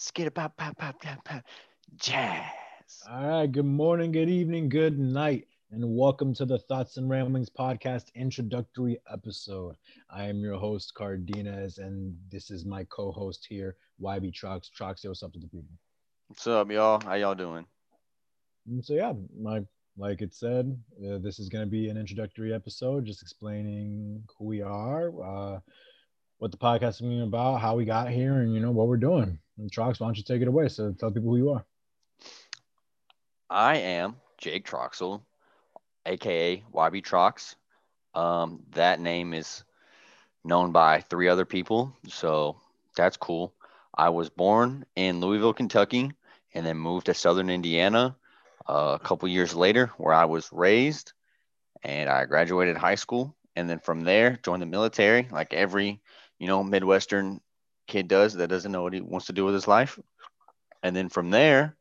skid pop pop pop pop pop jazz. All right. Good morning, good evening, good night, and welcome to the Thoughts and Ramblings podcast introductory episode. I am your host, Cardenas, and this is my co-host here, YB Trox. Trox, say what's up to the people. What's up, y'all? How y'all doing? And so yeah, my like it said, uh, this is going to be an introductory episode, just explaining who we are, uh, what the podcast is about, how we got here, and you know what we're doing. Trox, why don't you take it away? So tell people who you are. I am Jake Troxel, aka YB Trox. Um, that name is known by three other people, so that's cool. I was born in Louisville, Kentucky, and then moved to Southern Indiana uh, a couple years later, where I was raised, and I graduated high school, and then from there joined the military, like every you know Midwestern kid does that doesn't know what he wants to do with his life, and then from there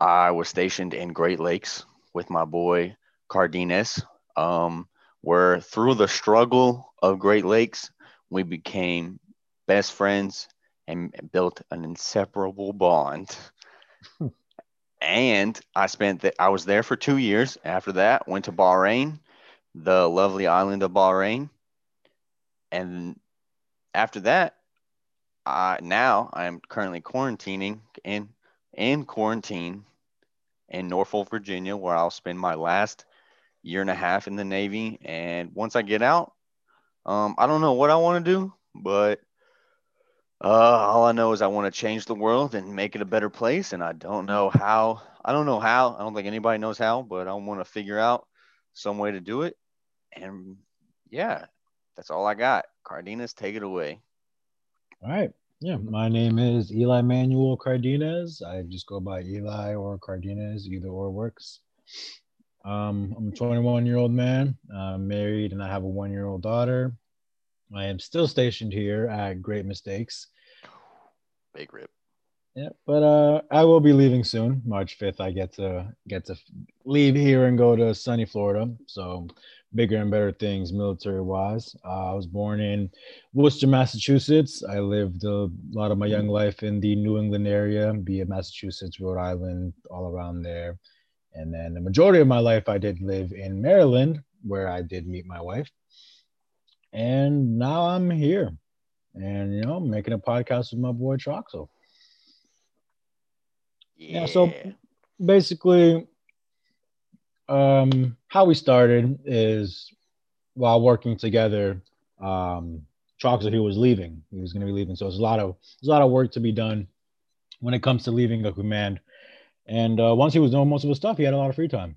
I was stationed in Great Lakes with my boy Cardenas. Um, where through the struggle of Great Lakes, we became best friends and built an inseparable bond. and I spent that I was there for two years. After that, went to Bahrain, the lovely island of Bahrain. And after that, Now I am currently quarantining in in quarantine in Norfolk, Virginia, where I'll spend my last year and a half in the Navy. And once I get out, um, I don't know what I want to do, but uh, all I know is I want to change the world and make it a better place. And I don't know how. I don't know how. I don't think anybody knows how, but I want to figure out some way to do it. And yeah, that's all I got. Cardenas, take it away. All right. Yeah, my name is Eli Manuel Cardenas. I just go by Eli or Cardenas, either or works. Um, I'm a 21 year old man, I'm married, and I have a one year old daughter. I am still stationed here at Great Mistakes. Big rip. Yeah, but uh, I will be leaving soon. March 5th, I get to get to leave here and go to sunny Florida. So bigger and better things military wise. Uh, I was born in Worcester, Massachusetts. I lived a lot of my young life in the New England area, be it Massachusetts, Rhode Island, all around there. And then the majority of my life, I did live in Maryland, where I did meet my wife. And now I'm here and, you know, making a podcast with my boy Troxel. Yeah. Yeah, so basically, um, how we started is while working together. Um, Troxel, he was leaving. He was going to be leaving, so there's a lot of there's a lot of work to be done when it comes to leaving a command. And uh, once he was doing most of his stuff, he had a lot of free time,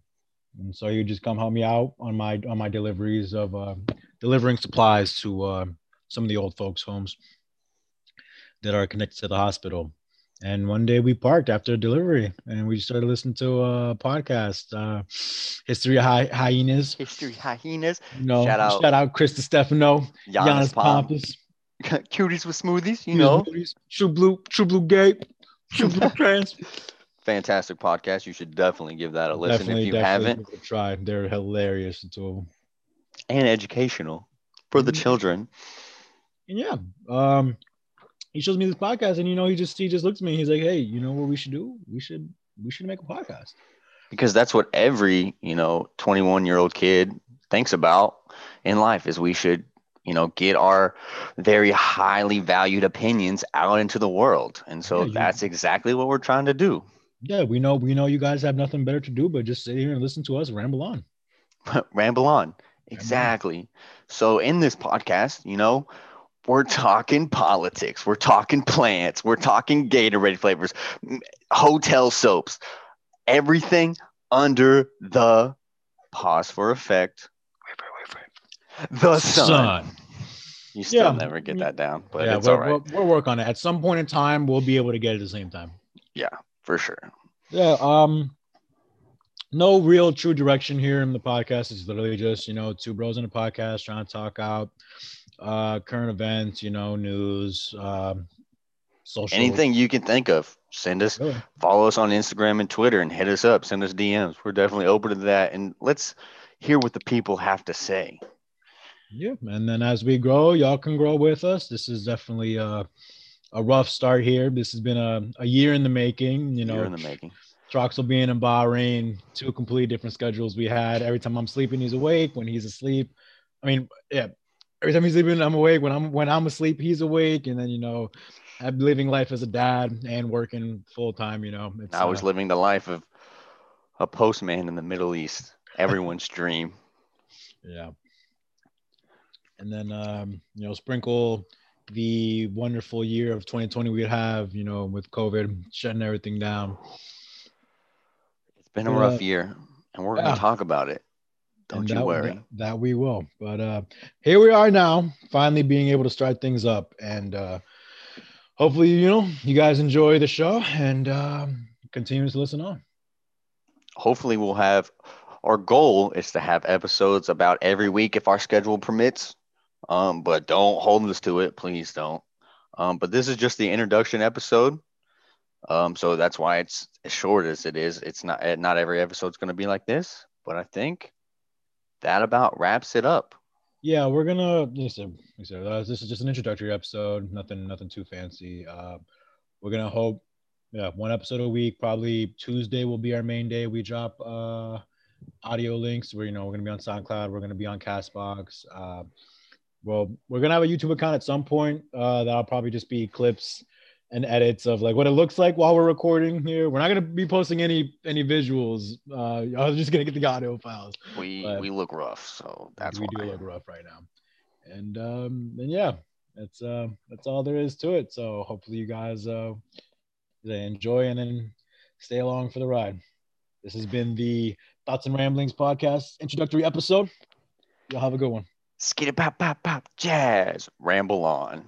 and so he would just come help me out on my on my deliveries of uh, delivering supplies to uh, some of the old folks' homes that are connected to the hospital. And one day we parked after a delivery and we started listening to a podcast, uh, History of Hy- Hyenas. History hyenas. no Shout out. shout out Chris Stefano, Yannis Yannis. Pompous, Cuties with smoothies, you know. True Blue, True Blue Gate, True Blue Trans. Fantastic podcast. You should definitely give that a listen if you haven't. give it a try. They're hilarious, the two of them. And educational for the Mhm. children. And yeah, um, he shows me this podcast, and you know, he just he just looks at me. He's like, "Hey, you know what we should do? We should we should make a podcast." because that's what every you know 21 year old kid thinks about in life is we should you know get our very highly valued opinions out into the world and so Yeah, you- that's exactly what we're trying to do Yeah, we know we know you guys have nothing better to do but just sit here and listen to us ramble on. ramble on exactly so in this podcast you know we're talking politics we're talking plants we're talking gatorade flavors hotel soaps everything under the pause for effect the sun, you still Yeah. never get that down but yeah, it's we're, all right we're, we'll work on it. At some point in time, we'll be able to get it at the same time. Yeah, for sure Yeah. Um. No real true direction here in the podcast. It's literally just you know two bros in a podcast trying to talk out uh current events, you know, news, um, social anything you can think of send us Really. follow us on instagram and twitter and hit us up send us dms we're definitely open to that and let's hear what the people have to say Yeah, and then as we grow, y'all can grow with us. This is definitely a, a rough start here. This has been a, a year in the making. You know, Year in the making. Troxel being in Bahrain, two completely different schedules we had. Every time I'm sleeping, he's awake. When he's asleep, I mean, yeah. Every time he's sleeping, I'm awake. When I'm when I'm asleep, he's awake. And then you know, I'm living life as a dad and working full time. You know, it's, I was uh, living the life of a postman in the Middle East. Everyone's dream. Yeah. And then um, you know, sprinkle the wonderful year of 2020 we would have, you know, with COVID shutting everything down. It's been a rough year, and we're Yeah. gonna talk about it. Don't you that, worry. That, that we will. But uh here we are now, finally being able to start things up. And uh hopefully, you know, you guys enjoy the show and um continue to listen on. Hopefully, we'll have. Our goal is to have episodes about every week if our schedule permits. Um, but don't hold us to it, please don't. Um, but this is just the introduction episode. Um, so that's why it's as short as it is. It's not not every episode's going to be like this, but I think that about wraps it up. Yeah, we're gonna listen. So uh, this is just an introductory episode. Nothing, nothing too fancy. Uh, we're gonna hope, yeah, one episode a week. Probably Tuesday will be our main day. We drop uh, audio links. Where you know we're gonna be on SoundCloud. We're gonna be on Castbox. Uh, well, we're gonna have a YouTube account at some point. Uh, that'll probably just be clips and edits of like what it looks like while we're recording here. We're not gonna be posting any any visuals. Uh, I was just gonna get the audio files We But- we look rough, so that's we why. do look rough right now. And um and yeah, that's uh that's all there is to it. So hopefully you guys uh enjoy and then stay along for the ride. This has been the Thoughts and Ramblings podcast introductory episode. Y'all have a good one. Skitty pop pop pop jazz. Ramble on.